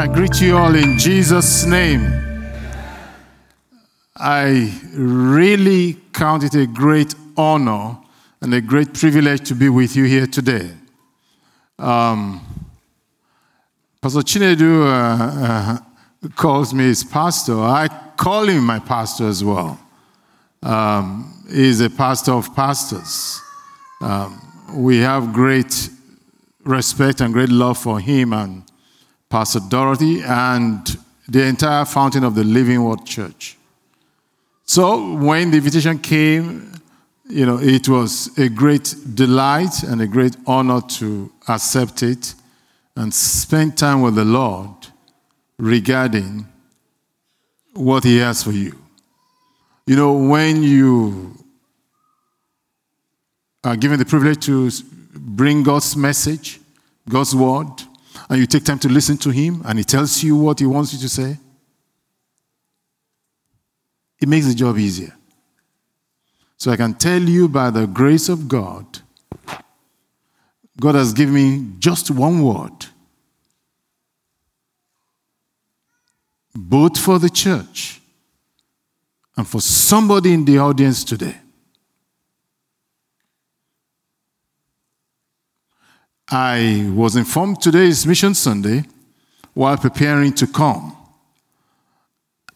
I greet you all in Jesus' name. I really count it a great honor and a great privilege to be with you here today. Um, Pastor Chinedu uh, uh, calls me his pastor. I call him my pastor as well. Um, he's a pastor of pastors. Um, we have great respect and great love for him and Pastor Dorothy and the entire Fountain of the Living Word Church. So when the invitation came, you know, it was a great delight and a great honor to accept it and spend time with the Lord regarding what He has for you. You know, when you are given the privilege to bring God's message, God's word, and you take time to listen to Him and He tells you what He wants you to say, it makes the job easier. So I can tell you by the grace of God, God has given me just one word, both for the church and for somebody in the audience today. I was informed today is Mission Sunday while preparing to come.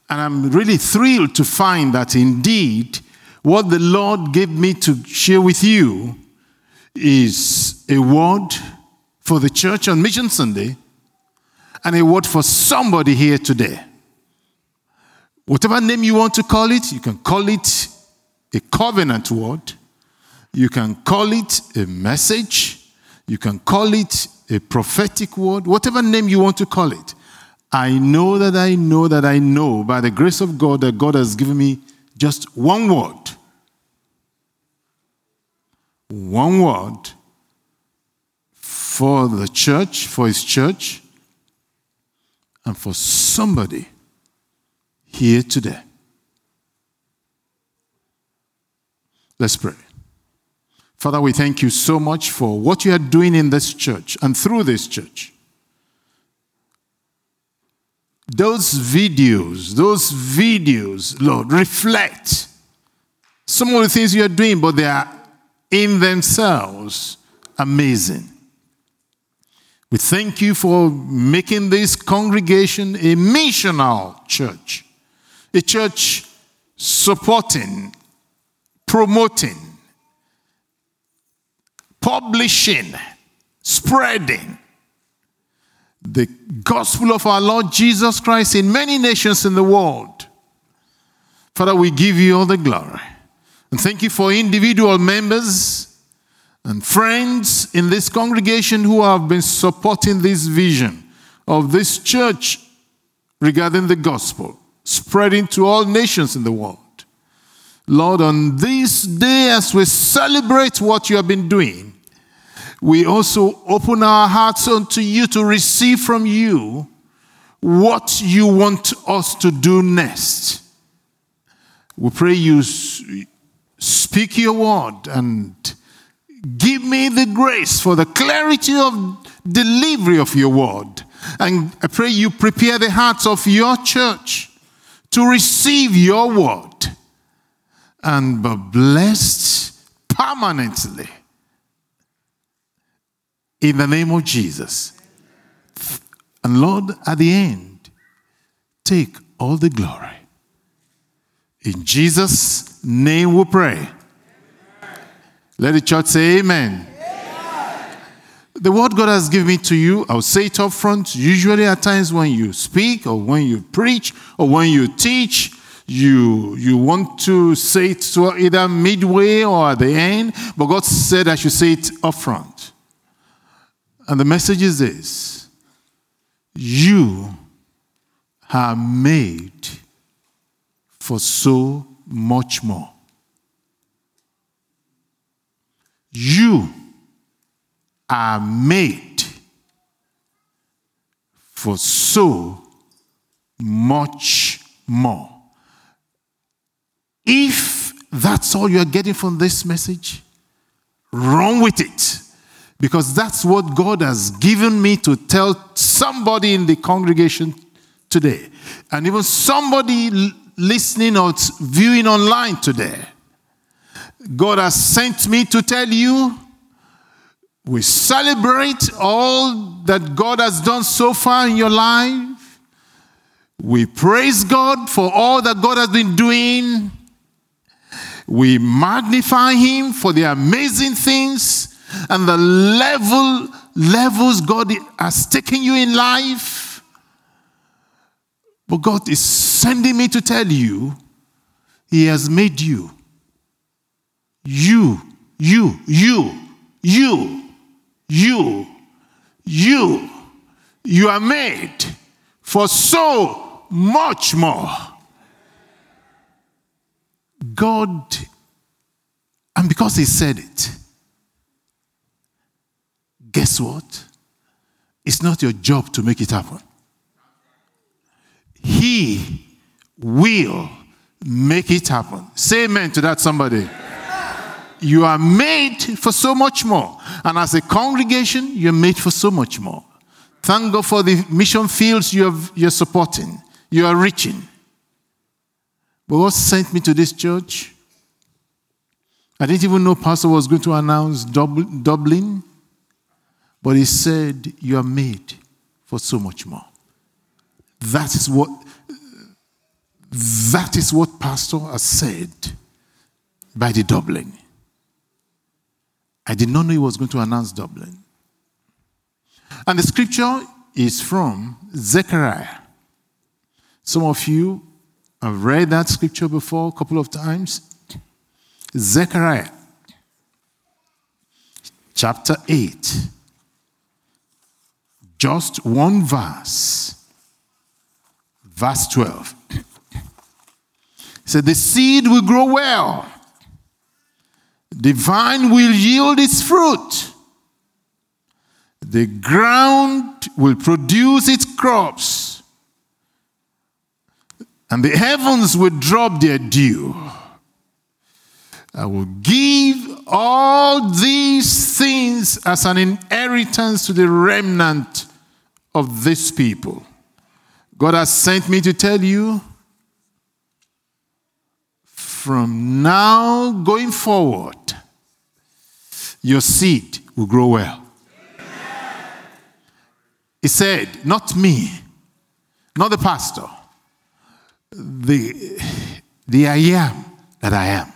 And I'm really thrilled to find that indeed what the Lord gave me to share with you is a word for the church on Mission Sunday and a word for somebody here today. Whatever name you want to call it, you can call it a covenant word, you can call it a message, you can call it a prophetic word, whatever name you want to call it. I know that I know that I know by the grace of God that God has given me just one word. One word for the church, for his church, and for somebody here today. Let's pray. Father, we thank you so much for what you are doing in this church and through this church. Those videos, those videos, Lord, reflect some of the things you are doing, but they are in themselves amazing. We thank you for making this congregation a missional church, a church supporting, promoting, publishing, spreading the gospel of our Lord Jesus Christ in many nations in the world. Father, we give you all the glory. And thank you for individual members and friends in this congregation who have been supporting this vision of this church regarding the gospel, spreading to all nations in the world. Lord, on this day, as we celebrate what you have been doing, we also open our hearts unto you to receive from you what you want us to do next. We pray you speak your word and give me the grace for the clarity of delivery of your word. And I pray you prepare the hearts of your church to receive your word and be blessed permanently in the name of Jesus. And Lord, at the end, take all the glory. In Jesus' name we pray. Let the church say amen. amen. The word God has given me to you, I'll say it up front. Usually, at times when you speak or when you preach or when you teach, you, you want to say it to either midway or at the end, but God said I should say it up front. And the message is this You are made for so much more. You are made for so much more. If that's all you're getting from this message, run with it Because that's what God has given me to tell somebody in the congregation today. And even somebody listening or viewing online today. God has sent me to tell you we celebrate all that God has done so far in your life. We praise God for all that God has been doing. We magnify Him for the amazing things and the level levels God has taken you in life. But God is sending me to tell you, He has made you. You, you, you, you you, you, you are made for so much more. God, and because He said it, guess what? It's not your job to make it happen. He will make it happen. Say amen to that, somebody. You are made for so much more. And as a congregation, you're made for so much more. Thank God for the mission fields you have, you're supporting, you are reaching. But what sent me to this church? I didn't even know Pastor was going to announce Dublin, but he said, You are made for so much more. That is what that is what Pastor has said by the Dublin. I did not know he was going to announce Dublin. And the scripture is from Zechariah. Some of you have read that scripture before a couple of times. Zechariah chapter 8, just one verse, verse 12. It said, The seed will grow well the vine will yield its fruit. The ground will produce its crops. And the heavens will drop their dew. I will give all these things as an inheritance to the remnant of this people. God has sent me to tell you from now going forward, your seed will grow well. He said, Not me, not the pastor, the, the I am that I am.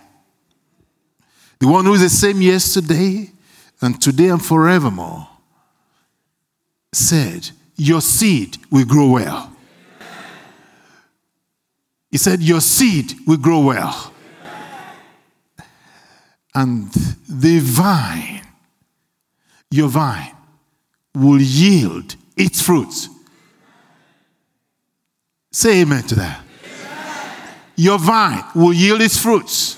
The one who is the same yesterday and today and forevermore said, Your seed will grow well. He said, Your seed will grow well and the vine, your vine, will yield its fruits. Say amen to that. Your vine will yield its fruits.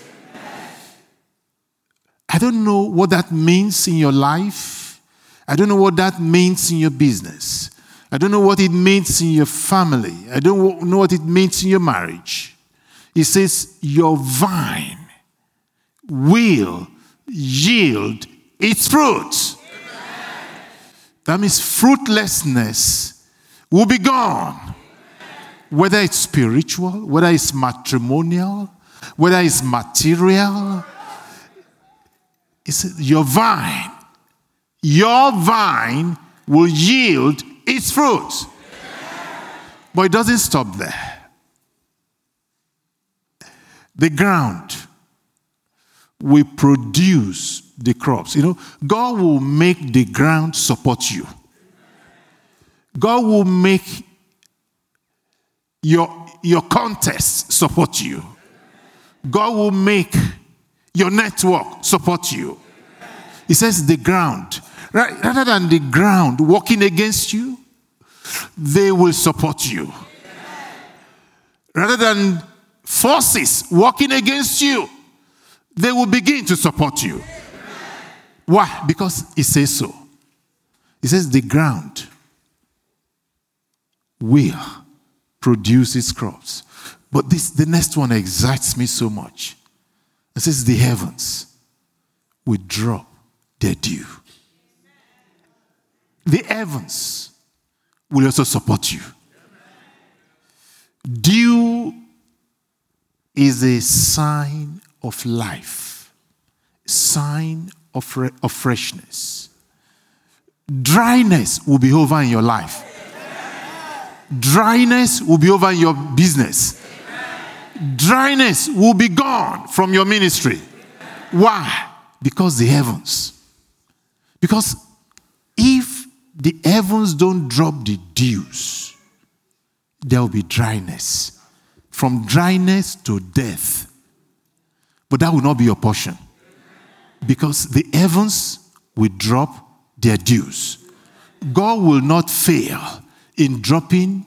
I don't know what that means in your life. I don't know what that means in your business. I don't know what it means in your family. I don't know what it means in your marriage. It says, Your vine will yield its fruit. That means fruitlessness will be gone. Whether it's spiritual, whether it's matrimonial, whether it's material. It's your vine. Your vine will yield its fruit. But it doesn't stop there. The ground we produce the crops. You know, God will make the ground support you. God will make your, your contest support you. God will make your network support you. He says the ground. Rather than the ground working against you, they will support you. Rather than forces working against you, they will begin to support you. Why? Because he says so. He says the ground will produce its crops. But this the next one excites me so much. It says the heavens will drop their dew. the heavens will also support you. Dew is a sign of life, sign of, re- of freshness. Dryness will be over in your life. Dryness will be over in your business. Dryness will be gone from your ministry. Why? Because the heavens. Because if the heavens don't drop the dews, there will be dryness. From dryness to death. But that will not be your portion. Because the heavens will drop their dews. God will not fail in dropping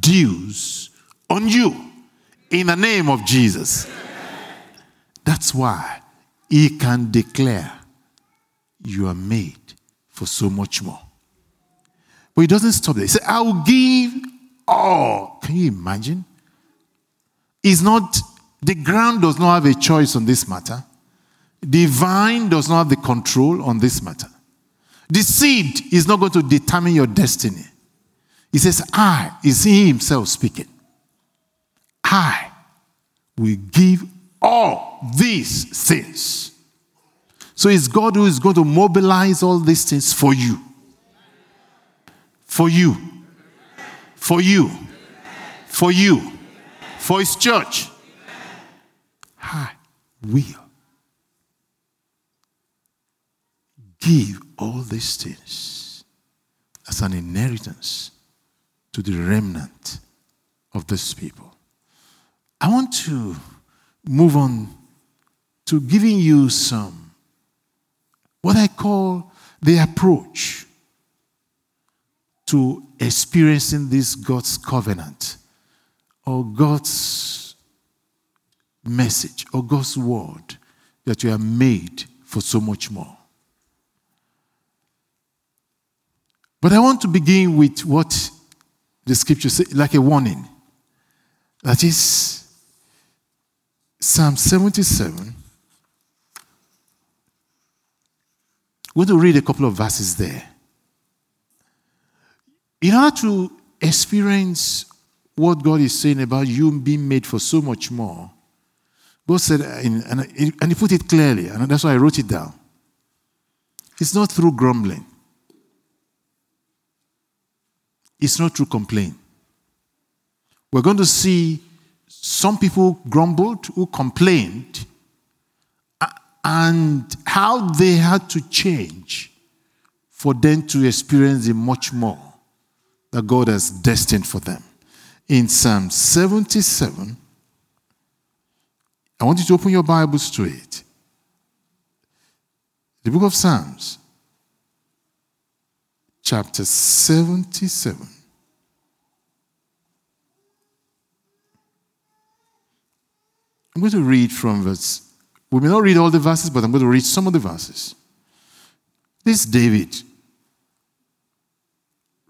dews on you in the name of Jesus. That's why he can declare you are made for so much more. But he doesn't stop there. He said, I will give all. Can you imagine? Is not the ground does not have a choice on this matter. The vine does not have the control on this matter. The seed is not going to determine your destiny. He says, I is he himself speaking. I will give all these things. So it's God who is going to mobilize all these things for you. For you. For you. For you. For his church. I will give all these things as an inheritance to the remnant of this people. I want to move on to giving you some, what I call the approach to experiencing this God's covenant or God's message or God's word that you are made for so much more. But I want to begin with what the scripture says, like a warning. That is Psalm 77. We're going to read a couple of verses there. In order to experience what God is saying about you being made for so much more, God said, and He put it clearly, and that's why I wrote it down. It's not through grumbling. It's not through complaint. We're going to see some people grumbled, who complained, and how they had to change for them to experience the much more that God has destined for them. In Psalm 77, I want you to open your Bibles to it. The book of Psalms, chapter 77. I'm going to read from verse. We may not read all the verses, but I'm going to read some of the verses. This David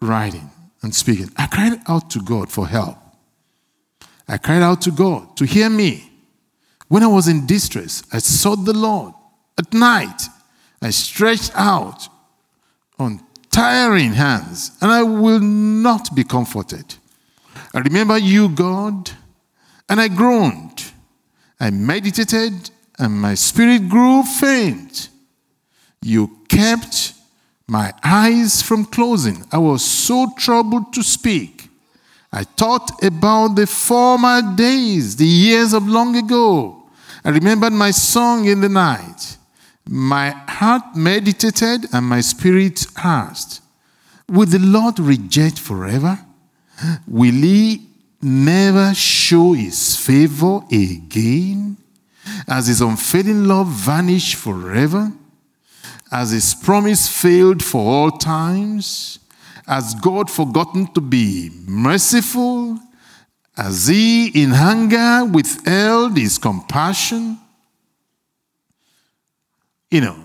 writing and speaking. I cried out to God for help. I cried out to God to hear me. When I was in distress, I sought the Lord. At night, I stretched out on tiring hands, and I will not be comforted. I remember you, God, and I groaned. I meditated, and my spirit grew faint. You kept my eyes from closing. I was so troubled to speak. I thought about the former days, the years of long ago. I remembered my song in the night. My heart meditated and my spirit asked, Will the Lord reject forever? Will he never show his favor again? As his unfailing love vanish forever? As his promise failed for all times? Has God forgotten to be merciful? Has he in hunger withheld his compassion? You know,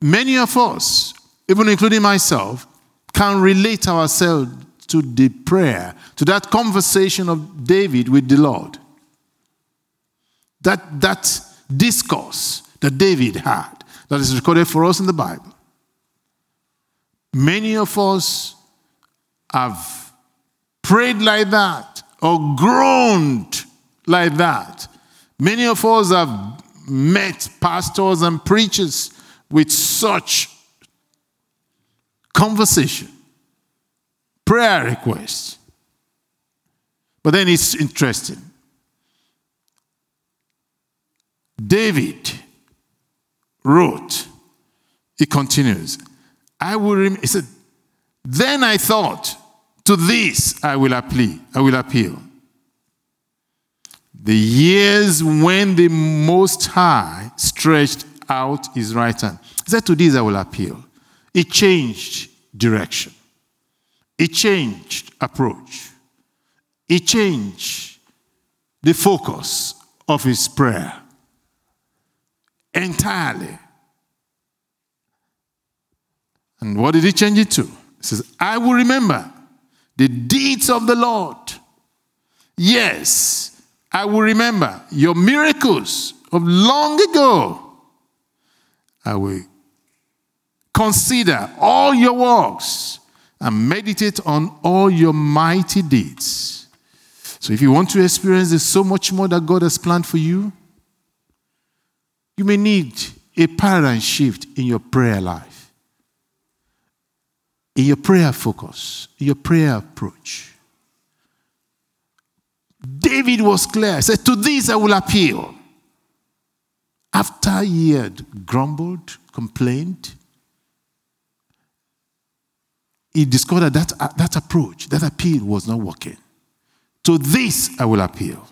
many of us, even including myself, can relate ourselves to the prayer, to that conversation of David with the Lord. That, that discourse that David had, that is recorded for us in the Bible. Many of us have prayed like that or groaned like that. Many of us have met pastors and preachers with such conversation, prayer requests. But then it's interesting. David wrote, he continues, I will, rem- he said, then I thought, to this I will appeal, I will appeal. The years when the Most High stretched out his right hand. He said, To this I will appeal. It changed direction, it changed approach, it changed the focus of his prayer entirely. And what did he change it to? He says, I will remember the deeds of the Lord. Yes, I will remember your miracles of long ago. I will consider all your works and meditate on all your mighty deeds. So, if you want to experience this so much more that God has planned for you, you may need a paradigm shift in your prayer life, in your prayer focus, in your prayer approach. David was clear. He said, To this I will appeal. After he had grumbled, complained, he discovered that uh, that approach, that appeal was not working. To this I will appeal.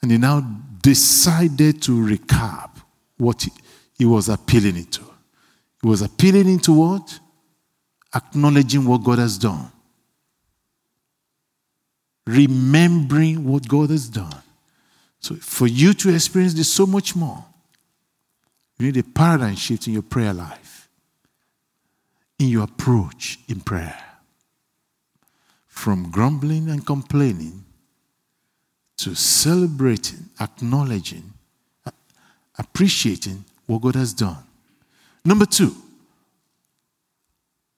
And he now decided to recap what he, was appealing into. He was appealing into what? Acknowledging what God has done remembering what God has done. So, for you to experience this so much more, you need a paradigm shift in your prayer life, in your approach in prayer. From grumbling and complaining to celebrating, acknowledging, appreciating what God has done. Number two,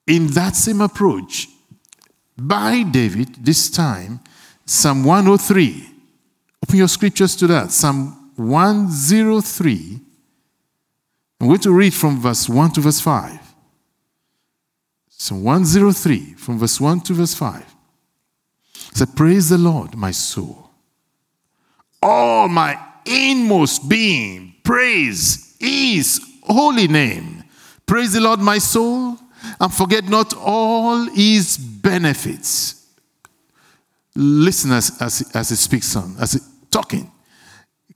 in that same approach, by David, this time, Psalm 103. Open your scriptures to that. Psalm 103. I'm going to read from verse 1 to verse 5. Psalm 103, from verse 1 to verse 5. It says, Praise the Lord, my soul. All my inmost being, praise his holy name. Praise the Lord, my soul, and forget not all his benefits Listen as, as, as he speaks on, as he talking,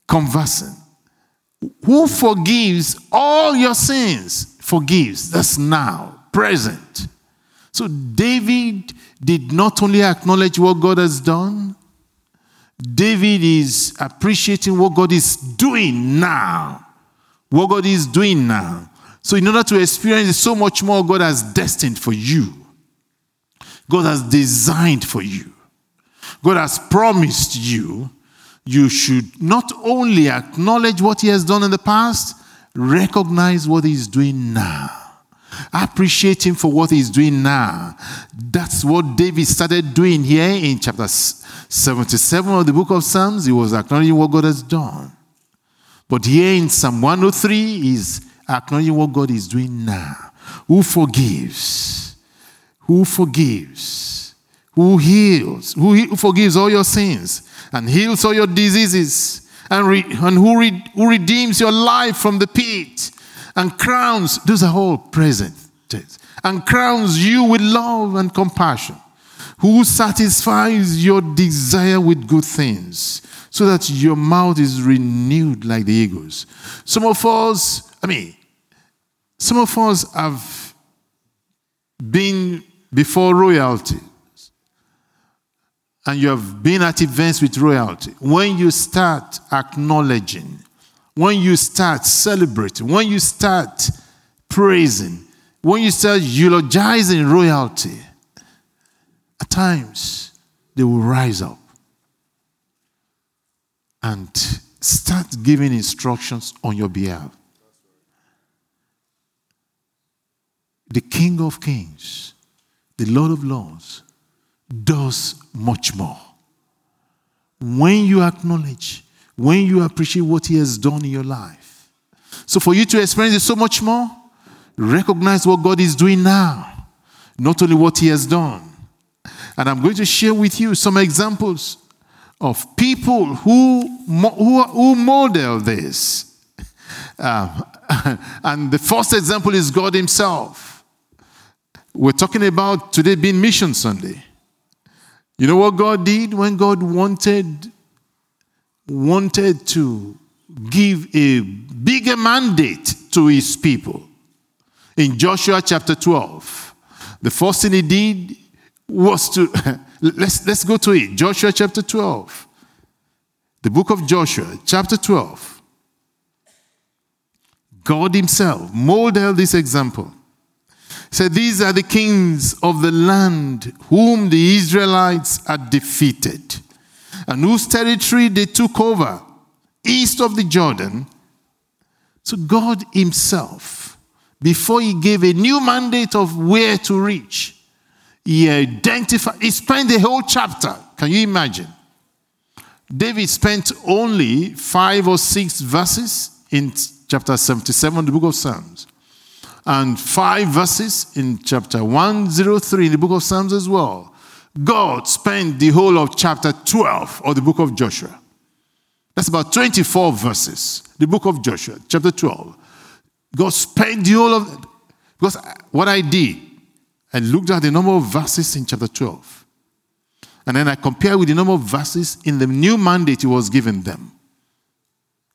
conversing. Who forgives all your sins? Forgives. That's now, present. So David did not only acknowledge what God has done, David is appreciating what God is doing now. What God is doing now. So, in order to experience so much more, God has destined for you, God has designed for you. God has promised you, you should not only acknowledge what He has done in the past, recognize what He is doing now. Appreciate Him for what He's doing now. That's what David started doing here in chapter 77 of the book of Psalms. He was acknowledging what God has done. But here in Psalm 103, he's acknowledging what God is doing now. Who forgives? Who forgives? who heals, who, forgives all your sins and heals all your diseases, and, re, and who, re, who redeems your life from the pit and crowns, those are all present, and crowns you with love and compassion, who satisfies your desire with good things, so that your mouth is renewed like the eagles. Some of us, I mean, some of us have been before royalty and you have been at events with royalty, when you start acknowledging, when you start celebrating, when you start praising, when you start eulogizing royalty, at times they will rise up and start giving instructions on your behalf. the King of Kings, the Lord of Lords, does much more. When you acknowledge, when you appreciate what He has done in your life. So, for you to experience it so much more, recognize what God is doing now, not only what He has done. And I'm going to share with you some examples of people who, who, who model this. Um, and the first example is God Himself. We're talking about today being Mission Sunday. You know what God did when God wanted wanted to give a bigger mandate to his people? In Joshua chapter 12, the first thing he did was to let's let's go to it. Joshua chapter 12. The book of Joshua, chapter 12. God Himself modeled this example said, These are the kings of the land whom the Israelites had defeated, and whose territory they took over east of the Jordan. So God Himself, before He gave a new mandate of where to reach, He identified, He spent the whole chapter. Can you imagine? David spent only five or six verses in chapter 77, the book of Psalms and five verses in chapter 103 in the book of Psalms as well. God spent the whole of chapter 12 of the book of Joshua. That's about 24 verses. The book of Joshua, chapter 12. God spent the whole of because what I did, I looked at the number of verses in chapter 12. And then I compared with the number of verses in the new mandate he was giving them.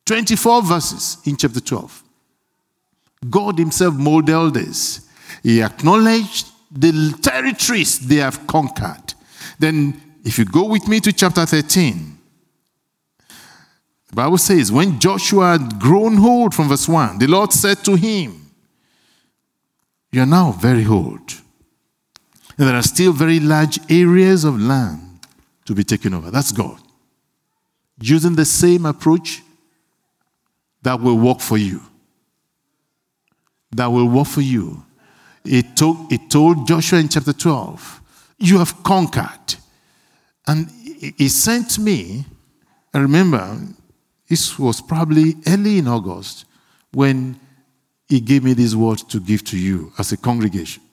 24 verses in chapter 12. God Himself modeled this. He acknowledged the territories they have conquered. Then, if you go with me to chapter 13, the Bible says, When Joshua had grown old from verse 1, the Lord said to him, You are now very old. And there are still very large areas of land to be taken over. That's God. Using the same approach that will work for you that will work for you. It told, told Joshua in chapter 12, You have conquered. And he sent me, I remember, this was probably early in August when he gave me this word to give to you as a congregation.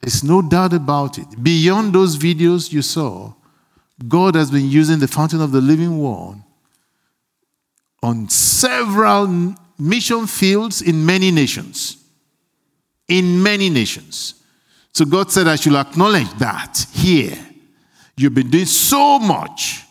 There's no doubt about it. Beyond those videos you saw, God has been using the fountain of the living word on several mission fields in many nations. In many nations. So God said, I should acknowledge that here. You've been doing so much.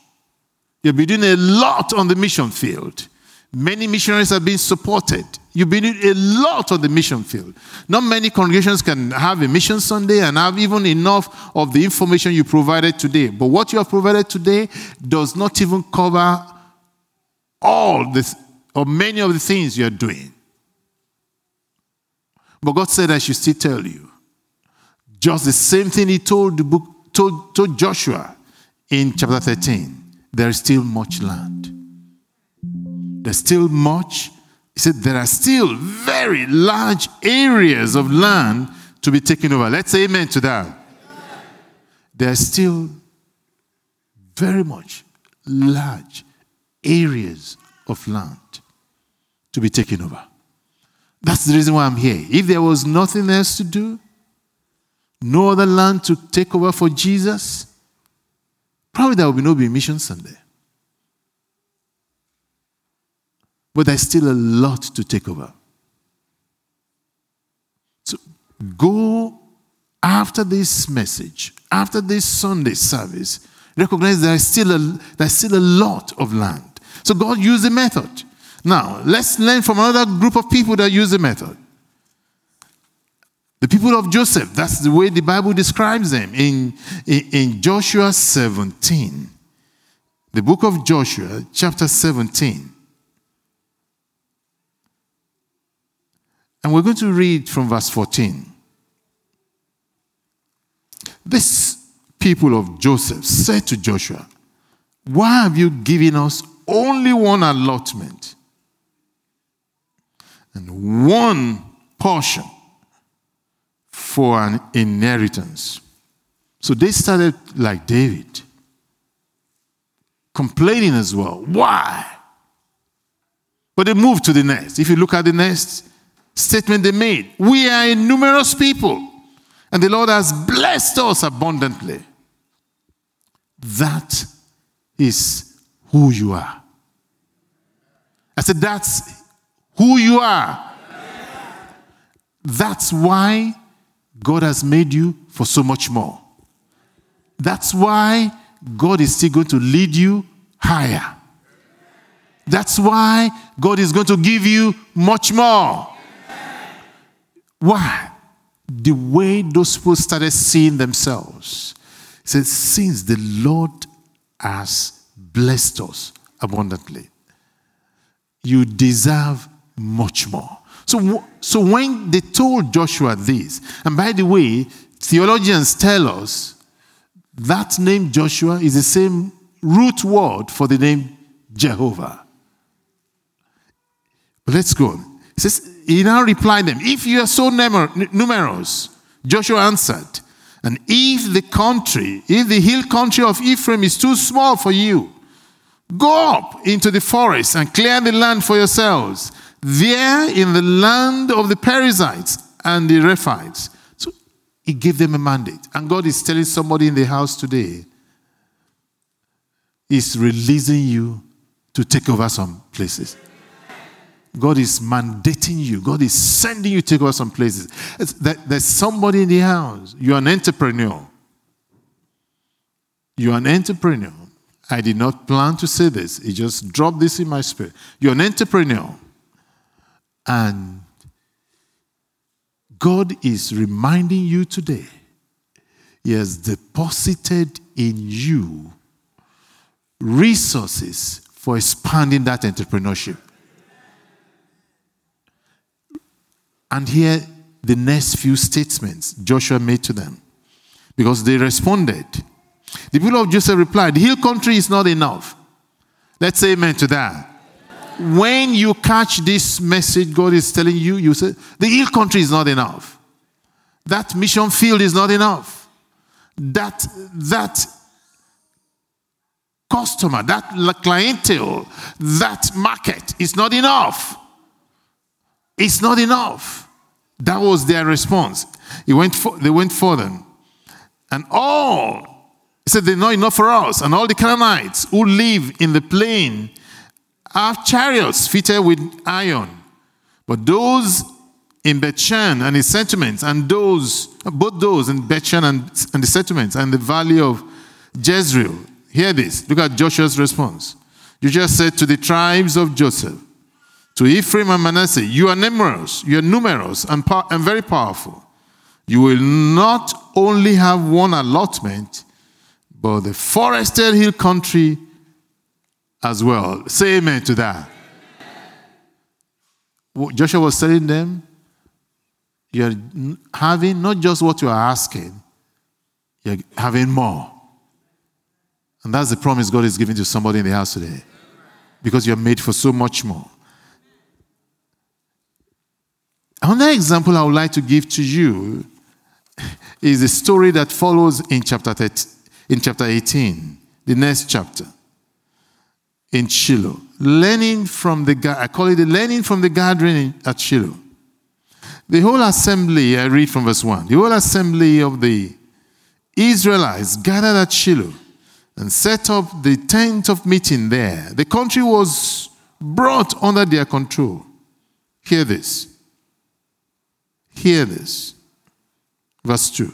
You've been doing a lot on the mission field. Many missionaries have been supported. You've been doing a lot on the mission field. Not many congregations can have a mission Sunday and have even enough of the information you provided today. But what you have provided today does not even cover all this or many of the things you're doing. But God said, I should still tell you. Just the same thing He told the book, told, told Joshua in chapter 13. There is still much land. There's still much. He said there are still very large areas of land to be taken over. Let's say amen to that. There's still very much large areas of land to be taken over. That's the reason why I'm here. If there was nothing else to do, no other land to take over for Jesus, probably there will be no Mission Sunday. But there's still a lot to take over. So go after this message, after this Sunday service, recognize there is still a, there's still a lot of land. So God used a method. Now, let's learn from another group of people that use the method. The people of Joseph, that's the way the Bible describes them in, in, in, Joshua 17. The book of Joshua, chapter 17. And we're going to read from verse 14. This people of Joseph said to Joshua, Why have you given us only one allotment? And one portion for an inheritance. So they started like David, complaining as well. Why? But they moved to the next. If you look at the next statement they made, we are a numerous people, and the Lord has blessed us abundantly. That is who you are. I said, That's who you are. That's why God has made you for so much more. That's why God is still going to lead you higher. That's why God is going to give you much more. Why? The way those people started seeing themselves. He said, Since the Lord has blessed us abundantly, you deserve much more. So, so when they told Joshua this, and by the way, theologians tell us that name Joshua is the same root word for the name Jehovah. But let's go. He says, He now replied them, If you are so numerous, Joshua answered, and if the country, if the hill country of Ephraim is too small for you, go up into the forest and clear the land for yourselves. There in the land of the Perizzites and the Rephaites. So he gave them a mandate. And God is telling somebody in the house today, He's releasing you to take over some places. God is mandating you. God is sending you to take over some places. there's somebody in the house. You're an entrepreneur. You're an entrepreneur. I did not plan to say this. It just dropped this in my spirit. You're an entrepreneur. And God is reminding you today, He has deposited in you resources for expanding that entrepreneurship. And here, the next few statements Joshua made to them, because they responded. The people of Joseph replied, The hill country is not enough. Let's say amen to that. When you catch this message God is telling you, you say, The hill country is not enough. That mission field is not enough. That, that customer, that clientele, that market is not enough. It's not enough. That was their response. He went for, they went for them. And all, he said, they're not enough for us. And all the Canaanites who live in the plain have chariots fitted with iron. But those in Bethshan and its settlements, and those, both those in Bethshan and, and the settlements and the valley of Jezreel, hear this. Look at Joshua's response. Joshua said to the tribes of Joseph, to Ephraim and Manasseh, you are numerous, you are numerous and, and very powerful. You will not only have one allotment, but the forested hill country as well. Say amen to that. Joshua was telling them, you're having not just what you are asking, you're having more. And that's the promise God is giving to somebody in the house today. Because you're made for so much more. Another example I would like to give to you is a story that follows in chapter, 13, in chapter 18, the next chapter, in Shiloh. Learning from the, I call it the learning from the gathering at Shiloh. The whole assembly, I read from verse 1, the whole assembly of the Israelites gathered at Shiloh and set up the tent of meeting there. The country was brought under their control. Hear this. Hear this. Verse 2.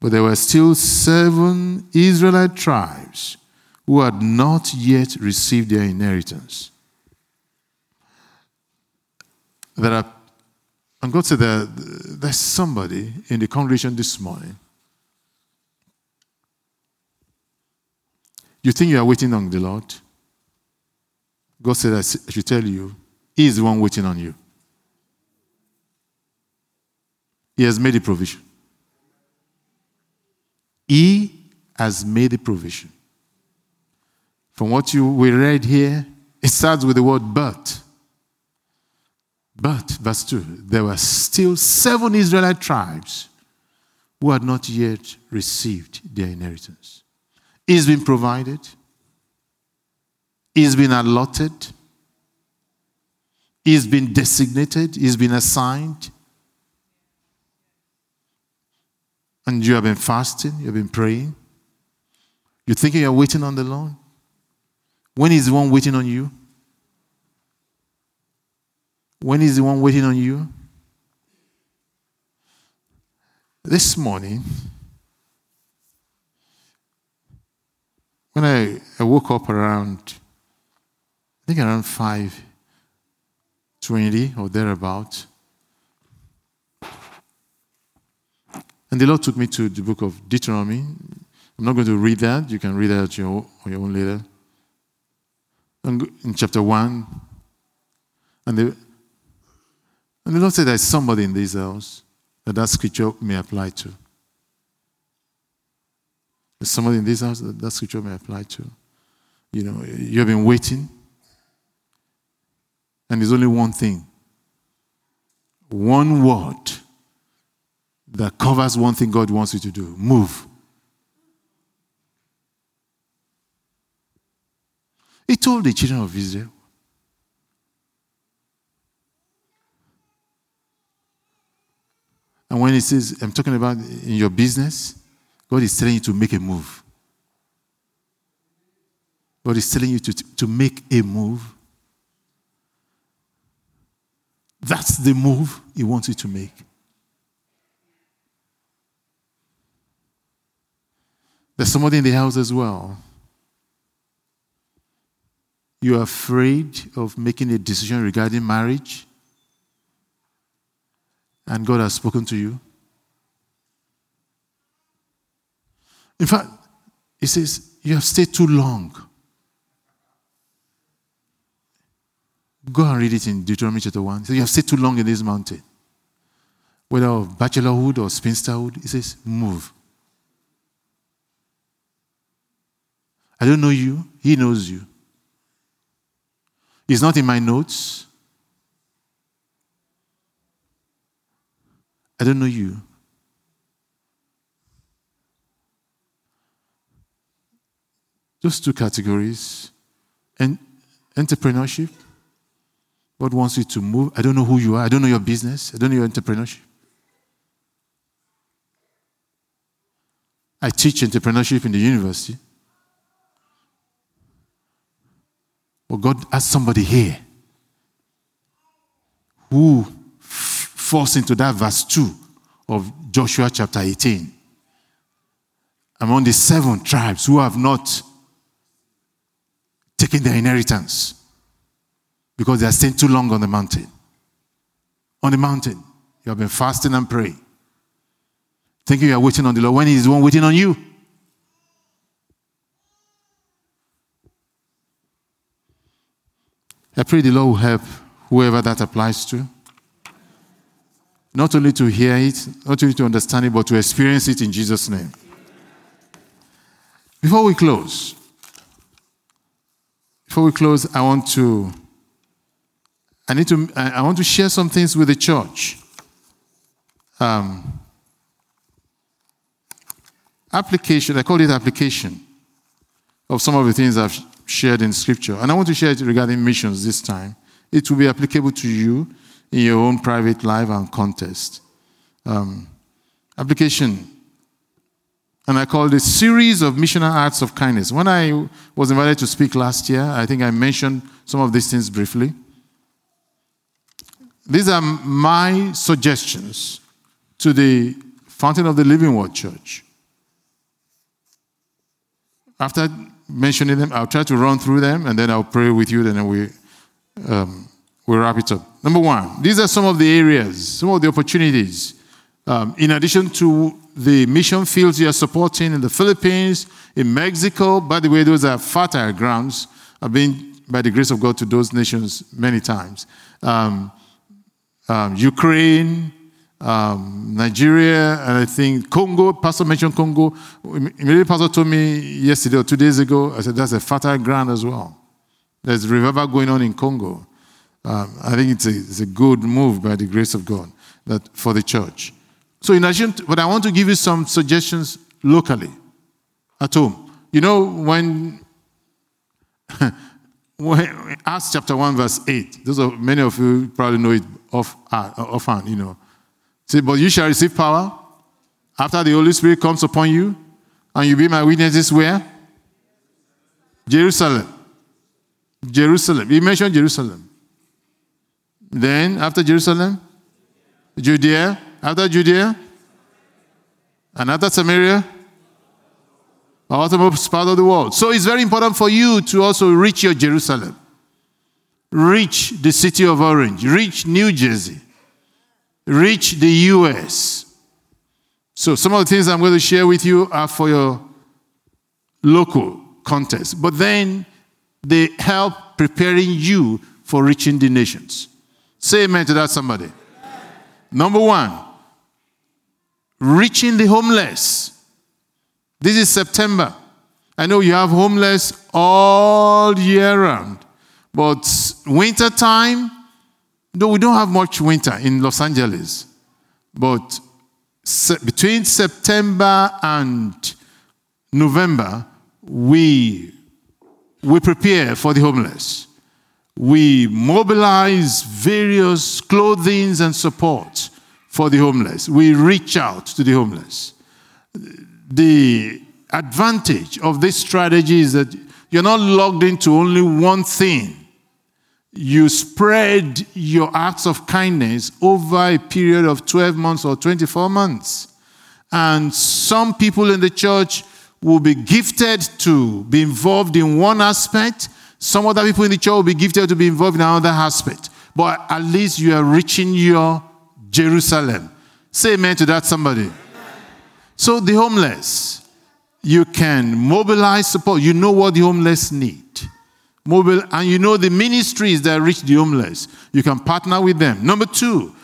But there were still seven Israelite tribes who had not yet received their inheritance. There are, and God said that there's somebody in the congregation this morning. You think you are waiting on the Lord? God said, I should tell you, He is the one waiting on you. He has made a provision. He has made a provision. From what you we read here, it starts with the word but. But, verse 2, there were still seven Israelite tribes who had not yet received their inheritance. It's been provided, it's been allotted, it's been designated, it's been assigned. And you have been fasting, you have been praying. You're thinking you're waiting on the Lord? When is the one waiting on you? When is the one waiting on you? This morning, when I, I woke up around, I think around 5.20 or thereabout, and the Lord took me to the book of Deuteronomy. I'm not going to read that. You can read that your, on your own later. In chapter 1, and the, and the Lord said there's somebody in this house that that scripture may apply to. There's somebody in this house that that scripture may apply to. You know, you have been waiting, and there's only one thing one word that covers one thing God wants you to do move. He told the children of Israel, And when he says, I'm talking about in your business, God is telling you to make a move. God is telling you to, to make a move. That's the move He wants you to make. There's somebody in the house as well. You're afraid of making a decision regarding marriage and God has spoken to you? In fact, He says, You have stayed too long. Go and read it in Deuteronomy chapter 1. He says, You have stayed too long in this mountain. Whether of bachelorhood or spinsterhood, He says, Move. I don't know you, He knows you. It's not in my notes. I don't know you. Those two categories. And entrepreneurship. God wants you to move. I don't know who you are. I don't know your business. I don't know your entrepreneurship. I teach entrepreneurship in the university. But God has somebody here who falls into that verse 2 of Joshua chapter 18. Among the seven tribes who have not taken their inheritance because they are staying too long on the mountain. On the mountain, you have been fasting and praying, thinking you are waiting on the Lord when He's the one waiting on you. I pray the Lord will help whoever that applies to. Not only to hear it, not only to understand it, but to experience it in Jesus' name. Before we close, before we close, I want to I need to I want to share some things with the church. Um, application, I call it application of some of the things I've shared in scripture. And I want to share it regarding missions this time. It will be applicable to you in your own private life and context. Um, application. And I call it series of missional acts of kindness. When I was invited to speak last year, I think I mentioned some of these things briefly. These are my suggestions to the Fountain of the Living Word Church. After mentioning them, I'll try to run through them and then I'll pray with you, and then we um, we'll wrap it up. Number one, these are some of the areas, some of the opportunities. Um, in addition to the mission fields you are supporting in the Philippines, in Mexico, by the way, those are fertile grounds. I've been, by the grace of God, to those nations many times. Um, um, Ukraine, um, Nigeria, and I think Congo. Pastor mentioned Congo. Immediately, Pastor told me yesterday or two days ago, I said, that's a fertile ground as well. There's revival going on in Congo. um, I think it's a, it's a good move by the grace of God that for the church. So, in addition, to, but I want to give you some suggestions locally at home. You know, when, when Acts chapter 1, verse 8, those are, many of you probably know it off, uh, offhand, you know. Say, but you shall receive power after the Holy Spirit comes upon you, and you be my witnesses where? Jerusalem. Jerusalem. He mentioned Jerusalem. Then, after Jerusalem, Judea. After Judea, and after Samaria, uttermost part of the world. So it's very important for you to also reach your Jerusalem, reach the city of Orange, reach New Jersey, reach the US. So some of the things I'm going to share with you are for your local context, but then they help preparing you for reaching the nations. Say amen to that, somebody. Number one, reaching the homeless. This is September. I know you have homeless all year round, but winter time, though we don't have much winter in Los Angeles, but between September and November, we, we prepare for the homeless. We mobilize various clothing and support for the homeless. We reach out to the homeless. The advantage of this strategy is that you're not logged into only one thing. You spread your acts of kindness over a period of 12 months or 24 months. And some people in the church will be gifted to be involved in one aspect, some other people in the church will be gifted to be involved in another aspect. But at least you are reaching your Jerusalem. Say amen to that, somebody. So, the homeless, you can mobilize support. You know what the homeless need. Mobile, and you know the ministries that reach the homeless. You can partner with them. Number two,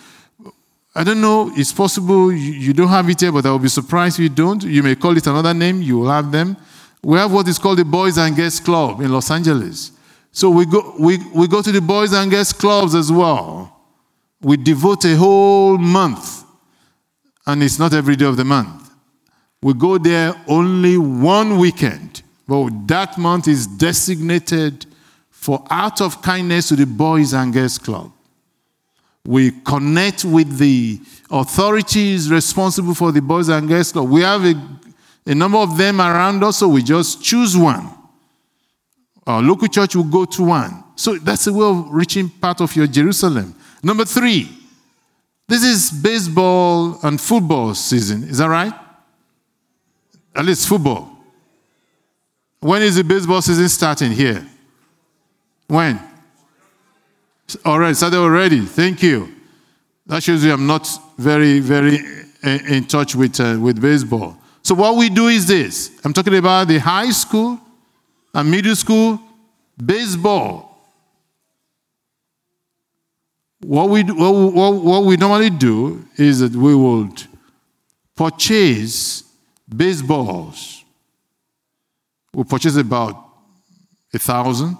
I don't know, it's possible you, you don't have it here, but I will be surprised if you don't. You may call it another name, you will have them. We have what is called the Boys and Girls Club in Los Angeles. So we go, we, we go to the Boys and Girls Clubs as well. We devote a whole month, and it's not every day of the month. We go there only one weekend, but that month is designated for out of kindness to the Boys and Girls Club. We connect with the authorities responsible for the Boys and Girls Club. We have a a number of them around us, so we just choose one. Our local church will go to one. So that's a way of reaching part of your Jerusalem. Number three, this is baseball and football season. Is that right? At least football. When is the baseball season starting here? When? All right, started already. Thank you. That shows you I'm not very, very in touch with, uh, with baseball. So, what we do is this I'm talking about the high school and middle school baseball. What we, what, what, what we normally do is that we would purchase baseballs. We purchase about a thousand,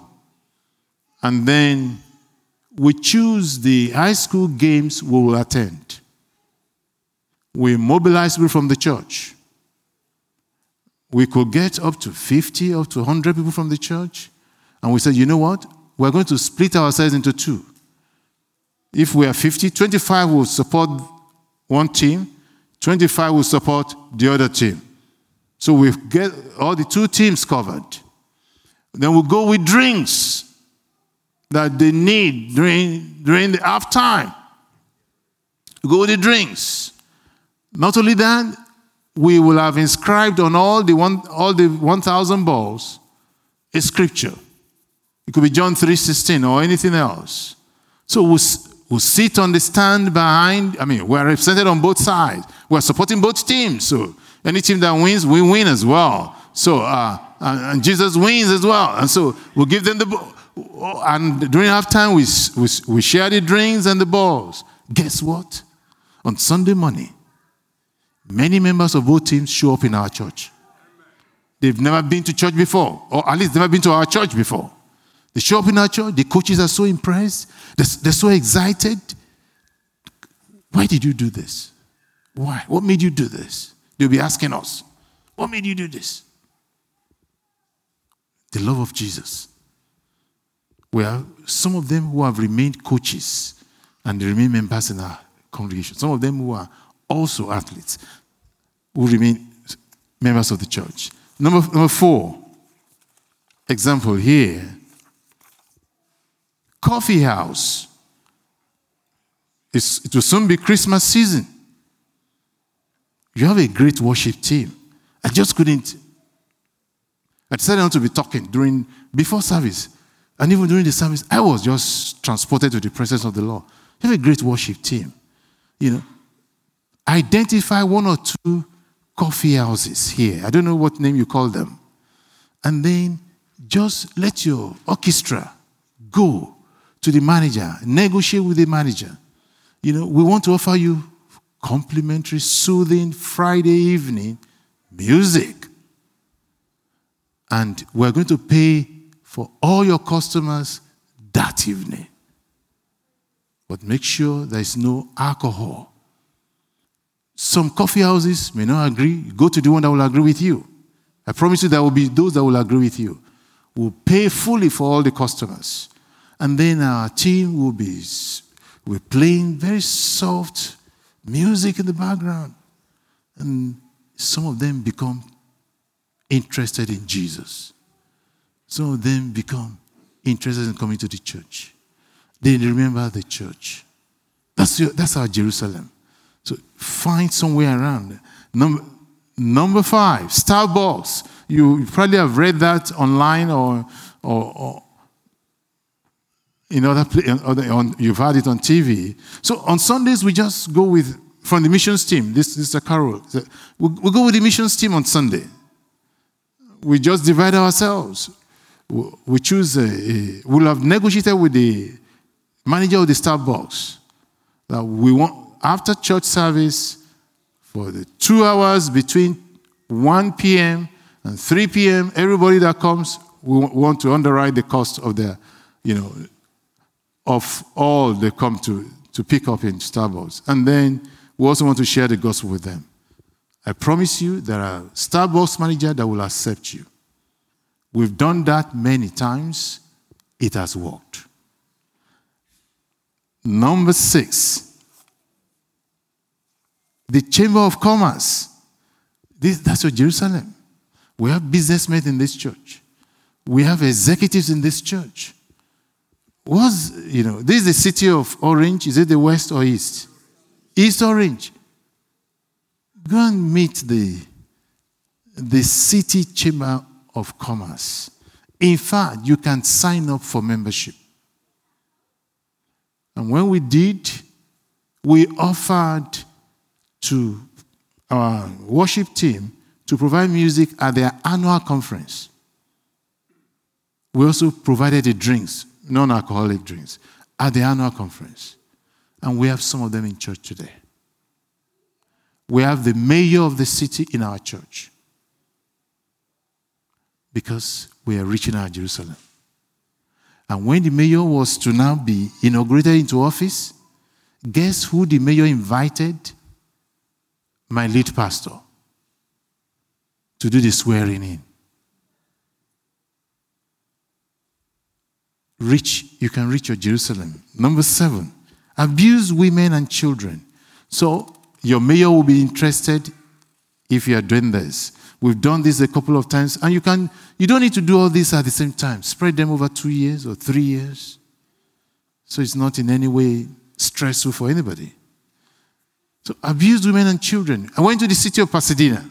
and then we choose the high school games we will attend. We mobilize people from the church we could get up to 50 up to 100 people from the church. And we said, you know what? We're going to split ourselves into two. If we are 50, 25 will support one team, 25 will support the other team. So we get all the two teams covered. Then we'll go with drinks that they need during, during the half time. go the drinks. Not only that, we will have inscribed on all the, one, all the 1,000 balls a scripture. It could be John 3.16 or anything else. So we'll, we'll sit on the stand behind, I mean, we're represented on both sides. We're supporting both teams. So any team that wins, we win as well. So, uh, and Jesus wins as well. And so we'll give them the and during halftime, we, we, we share the drinks and the balls. Guess what? On Sunday morning, Many members of both teams show up in our church. They've never been to church before, or at least never been to our church before. They show up in our church, the coaches are so impressed, they're, they're so excited. Why did you do this? Why? What made you do this? They'll be asking us, What made you do this? The love of Jesus. Well, some of them who have remained coaches and they remain members in our congregation. Some of them who are also athletes who remain members of the church. Number, number four, example here coffee house. It's, it will soon be Christmas season. You have a great worship team. I just couldn't. I decided not to be talking during before service, and even during the service, I was just transported to the presence of the Lord. You have a great worship team. You know, identify one or two coffee houses here. I don't know what name you call them, and then just let your orchestra go to the manager, negotiate with the manager. You know, we want to offer you complimentary, soothing Friday evening music. And we're going to pay for all your customers that evening. But make sure there is no alcohol. Some coffee houses may not agree. Go to the one that will agree with you. I promise you there will be those that will agree with you. We'll pay fully for all the customers. And then our team will be we're playing very soft music in the background. And some of them become interested in Jesus. Some of them become interested in coming to the church. They remember the church. That's, your, that's our Jerusalem. So find somewhere around. Number, number five, Starbucks. You probably have read that online or, or, or in other, on, you've had it on TV. So on Sundays, we just go with, from the missions team, this, this is a carol. We, we go with the missions team on Sunday. We just divide ourselves. We choose, a, a, we'll have negotiated with the manager of the Starbucks that we want, after church service, for the two hours between 1 p.m. and 3 p.m., everybody that comes, we want to underwrite the cost of their, you know, of all they come to, to pick up in Starbucks. And then we also want to share the gospel with them. I promise you, there are Starbucks manager that will accept you. We've done that many times. It has worked. Number six, the Chamber of Commerce. This, that's your Jerusalem. We have businessmen in this church. We have executives in this church was, you know, this is the city of Orange. Is it the west or east? East Orange. Go and meet the, the city chamber of commerce. In fact, you can sign up for membership. And when we did, we offered to our worship team to provide music at their annual conference. We also provided the drinks non alcoholic drinks at the annual conference. And we have some of them in church today. We have the mayor of the city in our church because we are reaching our Jerusalem. And when the mayor was to now be inaugurated into office, guess who the mayor invited? My lead pastor to do the swearing in. reach, you can reach your Jerusalem. Number seven, abuse women and children. So your mayor will be interested if you are doing this. We've done this a couple of times, and you can you don't need to do all this at the same time. Spread them over two years or three years. So it's not in any way stressful for anybody. So abused women and children. I went to the city of Pasadena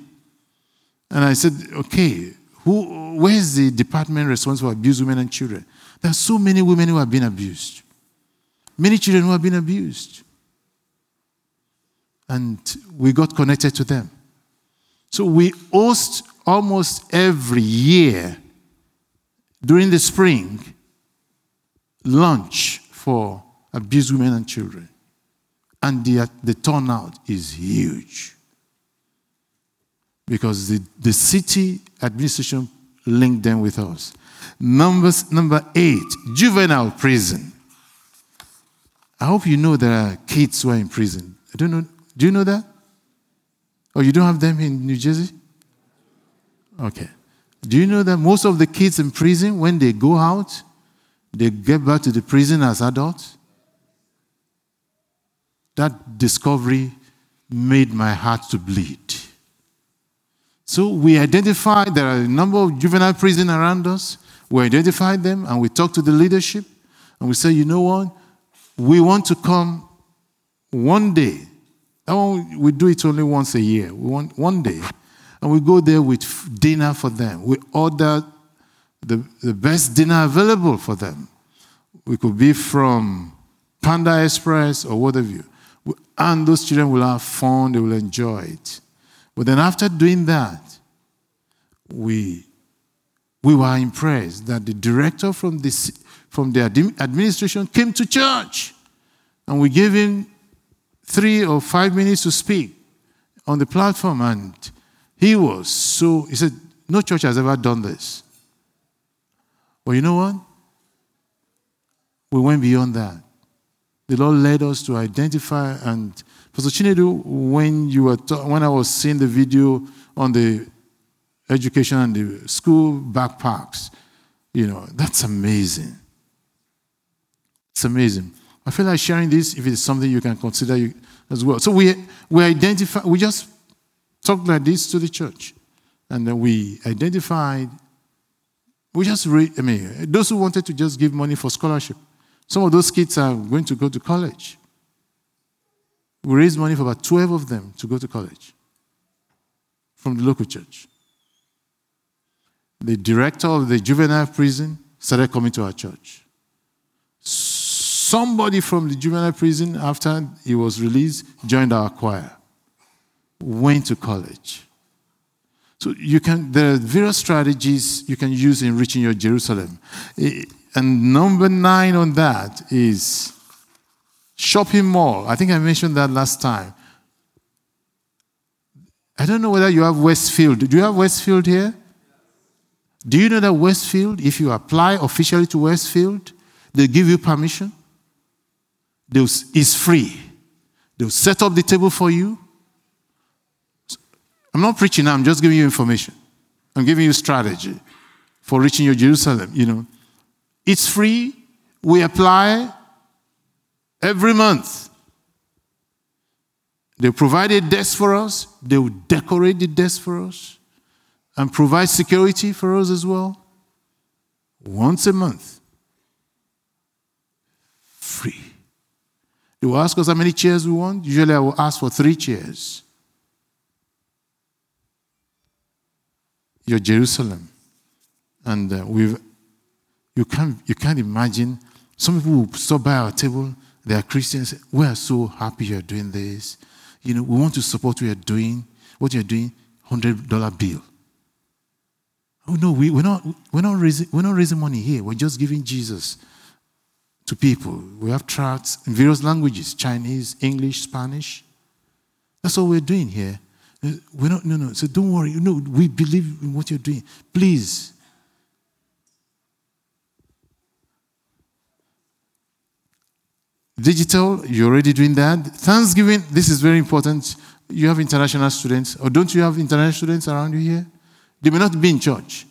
and I said, okay, who, where is the department responsible for abused women and children? There are so many women who have been abused, many children who have been abused. And we got connected to them. So we host almost every year during the spring lunch for abused women and children. And the, the turnout is huge. Because the, the city administration link them with us. Numbers, number eight, juvenile prison. I hope you know there are kids who are in prison. I don't know. Do you know that? Oh, you don't have them in New Jersey? Okay. Do you know that most of the kids in prison, when they go out, they get back to the prison as adults? That discovery made my heart to bleed. So we identified there are a number of juvenile prisons around us. We identified them and we talked to the leadership and we said, you know what? We want to come one day. We do it only once a year. We want one day. And we go there with dinner for them. We order the, the best dinner available for them. We could be from Panda Express or whatever. And those children will have fun, they will enjoy it. But then after doing that, we, we were impressed that the director from, this, from the administration came to church and we gave him three or five minutes to speak on the platform. And he was so, he said, No church has ever done this. But you know what? We went beyond that. The Lord led us to identify and Pastor Chinedu, when you were ta- when I was seeing the video on the education and the school backpacks, you know, that's amazing. It's amazing. I feel like sharing this if it's something you can consider as well. So we we identify we just talked like this to the church. And then we identified we just read, I mean, those who wanted to just give money for scholarship. Some of those kids are going to go to college. We raised money for about 12 of them to go to college from the local church. The director of the juvenile prison started coming to our church. Somebody from the juvenile prison, after he was released, joined our choir, went to college. So you can, there are various strategies you can use in reaching your Jerusalem. And number nine on that is shopping mall. I think I mentioned that last time. I don't know whether you have Westfield. Do you have Westfield here? Do you know that Westfield, if you apply officially to Westfield, they give you permission? They'll, it's free. They'll set up the table for you. I'm not preaching now, I'm just giving you information. I'm giving you strategy for reaching your Jerusalem, you know. It's free. We apply every month. They provide a desk for us, they will decorate the desk for us, and provide security for us as well. Once a month. Free. They will ask us how many chairs we want. Usually I will ask for three chairs. Your Jerusalem. And uh, we've, you, can't, you can't imagine. Some people will stop by our table they are Christians. We are so happy you're doing this. You know, we want to support what you're doing. What you're doing, $100 bill. Oh, no, we, we're, not, we're, not raising, we're not raising money here. We're just giving Jesus to people. We have tracts in various languages Chinese, English, Spanish. That's all we're doing here. Uh, we're not, no, no. So don't worry. No, we believe in what you're doing. Please, Digital, you're already doing that. Thanksgiving, this is very important. You have international students, or don't you have international students around you here? They may not be in church,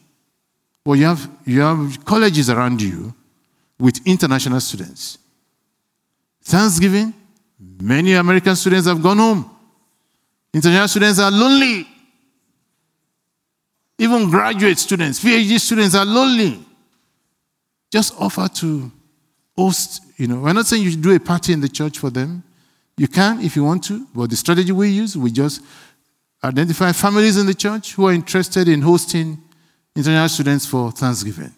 but you have, you have colleges around you with international students. Thanksgiving, many American students have gone home. International students are lonely. Even graduate students, PhD students are lonely. Just offer to host, you know, we're not saying you should do a party in the church for them. You can if you want to, but the strategy we use, we just identify families in the church who are interested in hosting international students for Thanksgiving.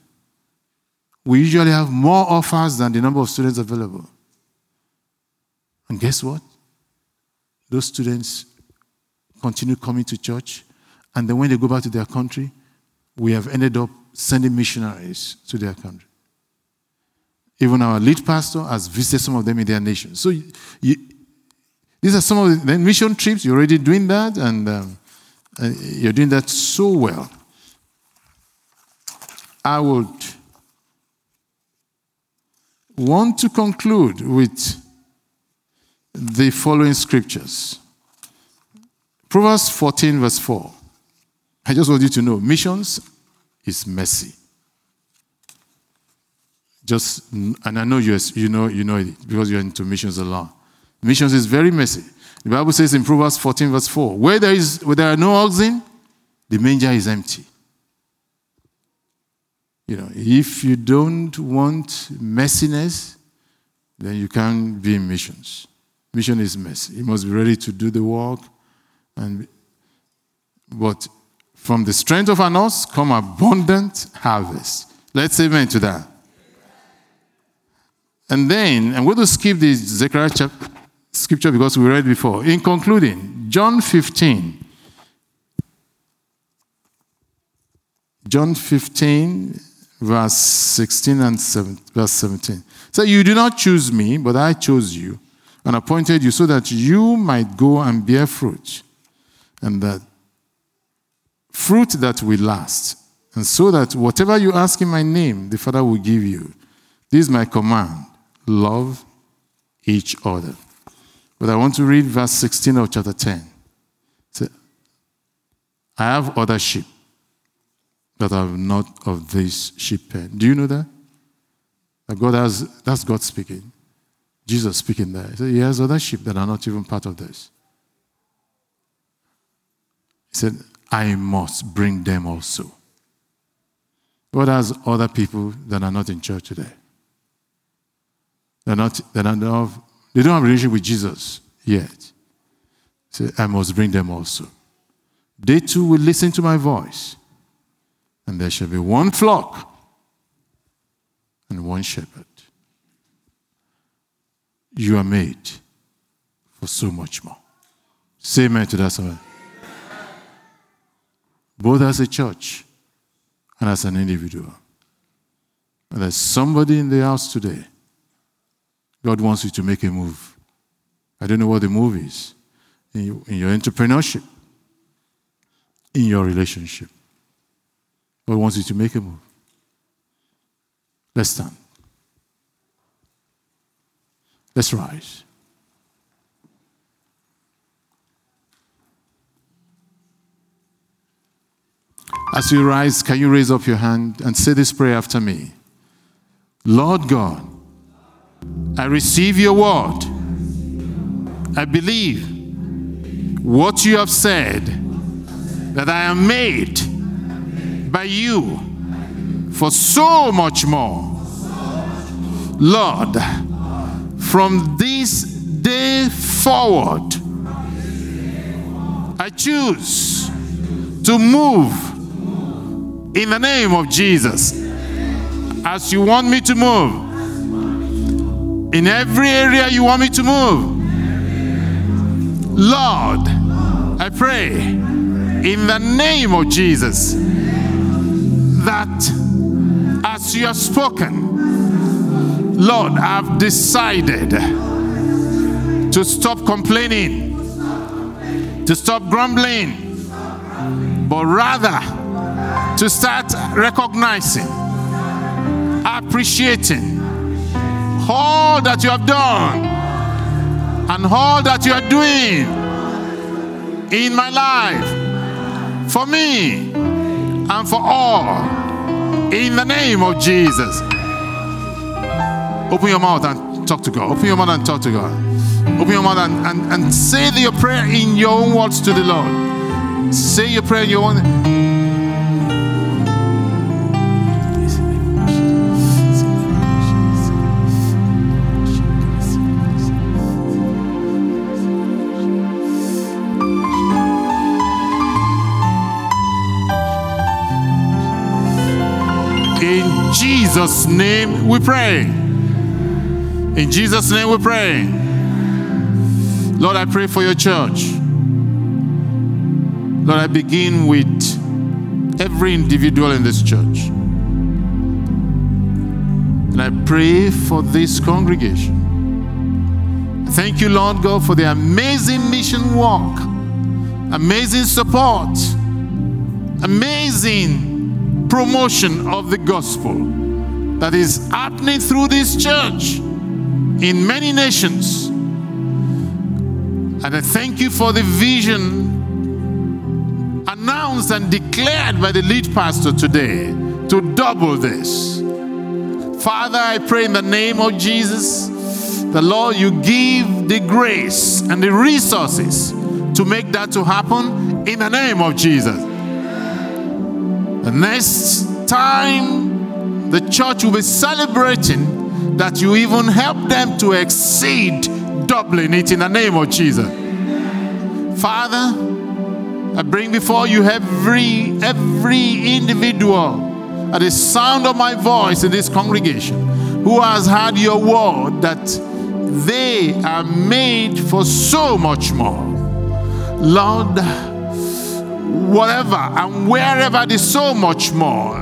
We usually have more offers than the number of students available. And guess what? Those students continue coming to church, and then when they go back to their country, we have ended up sending missionaries to their country. Even our lead pastor has visited some of them in their nation. So you, these are some of the mission trips. You're already doing that, and um, uh, you're doing that so well. I would want to conclude with the following scriptures Proverbs 14, verse 4. I just want you to know missions is mercy. Just, and I know you, you know you know it because you're into missions a lot. Missions is very messy. The Bible says in Proverbs 14, verse 4, where there, is, where there are no oxen, the manger is empty. You know, if you don't want messiness, then you can't be in missions. Mission is mess. You must be ready to do the work. And, but from the strength of an come abundant harvest. Let's say amen to that. And then, I'm going to skip this Zechariah chapter, scripture because we read before. In concluding, John 15. John 15, verse 16 and 7, verse 17. So you do not choose me, but I chose you and appointed you so that you might go and bear fruit, and that fruit that will last, and so that whatever you ask in my name, the Father will give you. This is my command love each other. But I want to read verse 16 of chapter 10. Say, I have other sheep that are not of this sheep pen. Do you know that? That God has, that's God speaking. Jesus speaking there. He said, He has other sheep that are not even part of this. He said, I must bring them also. God has other people that are not in church today. They're not, they're not, of, they don't have relationship with Jesus yet. So I must bring them also. They too will listen to my voice, and there shall be one flock and one shepherd. You are made for so much more. Say amen to that. Someone. Both as a church and as an individual. And there's somebody in the house today God wants you to make a move. I don't know what the move is in your entrepreneurship, in your relationship. God wants you to make a move. Let's stand. Let's rise. As you rise, can you raise up your hand and say this prayer after me? Lord God, I receive your word. I believe what you have said that I am made by you for so much more. Lord, from this day forward, I choose to move in the name of Jesus as you want me to move in every area you want me to move. Lord, I pray in the name of Jesus that as you have spoken, Lord, I've decided to stop complaining, to stop grumbling, but rather to start recognizing, appreciating, all that you have done and all that you are doing in my life. For me and for all in the name of Jesus. Open your mouth and talk to God. Open your mouth and talk to God. Open your mouth and, and, and say your prayer in your own words to the Lord. Say your prayer in your own. Jesus' name we pray. In Jesus' name we pray. Lord, I pray for your church. Lord, I begin with every individual in this church. And I pray for this congregation. Thank you, Lord God, for the amazing mission work, amazing support, amazing promotion of the gospel that is happening through this church in many nations. And I thank you for the vision announced and declared by the lead pastor today to double this. Father, I pray in the name of Jesus, the Lord, you give the grace and the resources to make that to happen in the name of Jesus. The next time the church will be celebrating that you even help them to exceed doubling it in the name of Jesus. Father, I bring before you every every individual at the sound of my voice in this congregation who has heard your word that they are made for so much more. Lord, whatever and wherever the so much more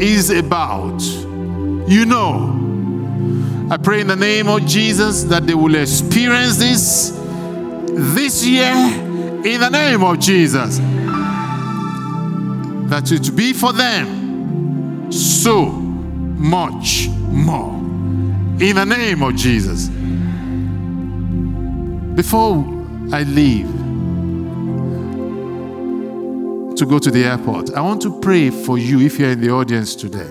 is about, you know. I pray in the name of Jesus that they will experience this this year in the name of Jesus. That it be for them so much more in the name of Jesus. Before I leave to go to the airport, I want to pray for you if you're in the audience today.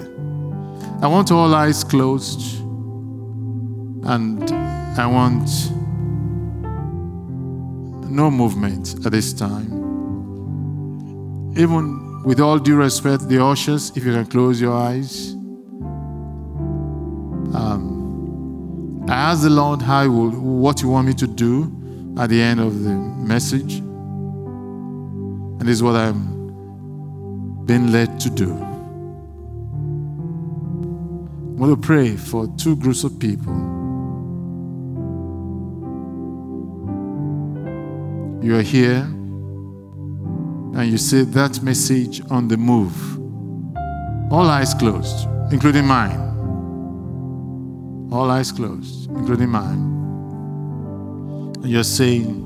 I want all eyes closed and I want no movement at this time. Even with all due respect, the ushers, if you can close your eyes. Um, I ask the Lord how he will, what you want me to do at the end of the message. And this is what I'm being led to do. I want to pray for two groups of people. You are here and you see that message on the move. All eyes closed, including mine. All eyes closed, including mine. And you're saying,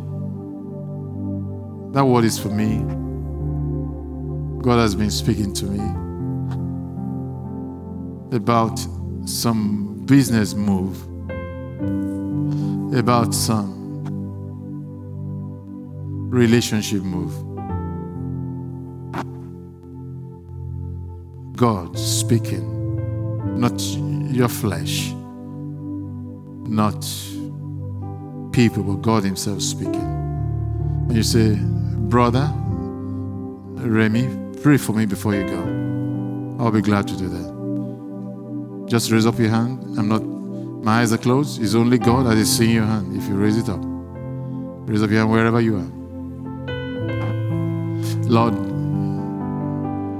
That word is for me. God has been speaking to me about some business move, about some relationship move. God speaking, not your flesh, not people, but God Himself speaking. And you say, Brother, Remy, pray for me before you go. I'll be glad to do that. Just raise up your hand. I'm not, my eyes are closed. It's only God that is seeing your hand. If you raise it up, raise up your hand wherever you are. Lord,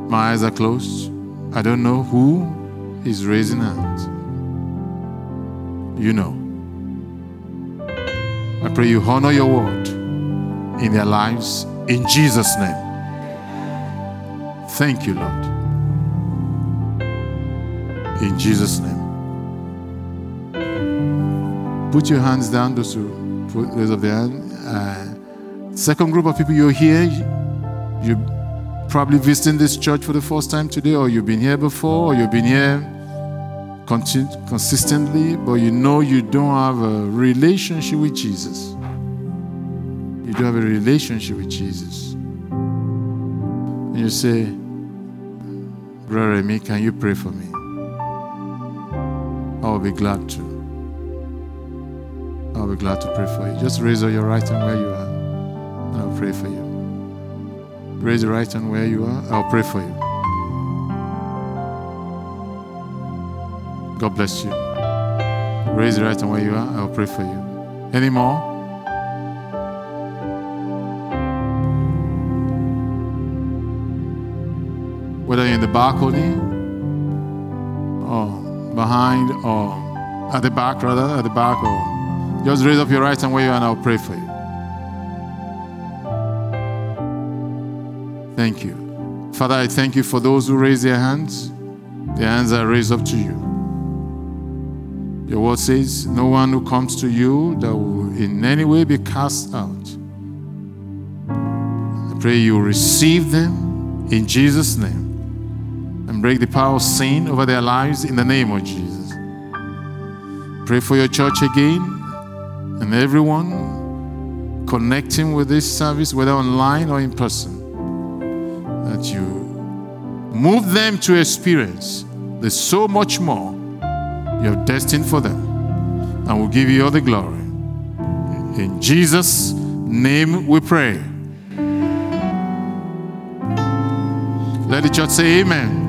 my eyes are closed. I don't know who is raising hands. You know. I pray you honor your word in their lives in Jesus' name. Thank you, Lord. In Jesus' name. Put your hands down, those who raise their hand. Uh, second group of people, you're here. You're probably visiting this church for the first time today, or you've been here before, or you've been here continu- consistently, but you know you don't have a relationship with Jesus. You don't have a relationship with Jesus. And you say, Brother Remy, can you pray for me? I'll be glad to. I'll be glad to pray for you. Just raise your right hand where you are, and I'll pray for you. Raise your right hand where you are. I'll pray for you. God bless you. Raise your right hand where you are. I'll pray for you. Any more? Balcony or behind or at the back, rather, at the back, or just raise up your right hand where you are and I'll pray for you. Thank you. Father, I thank you for those who raise their hands. Their hands are raised up to you. Your word says, No one who comes to you that will in any way be cast out. I pray you receive them in Jesus' name break the power of sin over their lives in the name of Jesus. Pray for your church again and everyone connecting with this service, whether online or in person, that you move them to experience there's so much more you have destined for them, and we'll give you all the glory. In Jesus' name we pray. Let the church say amen.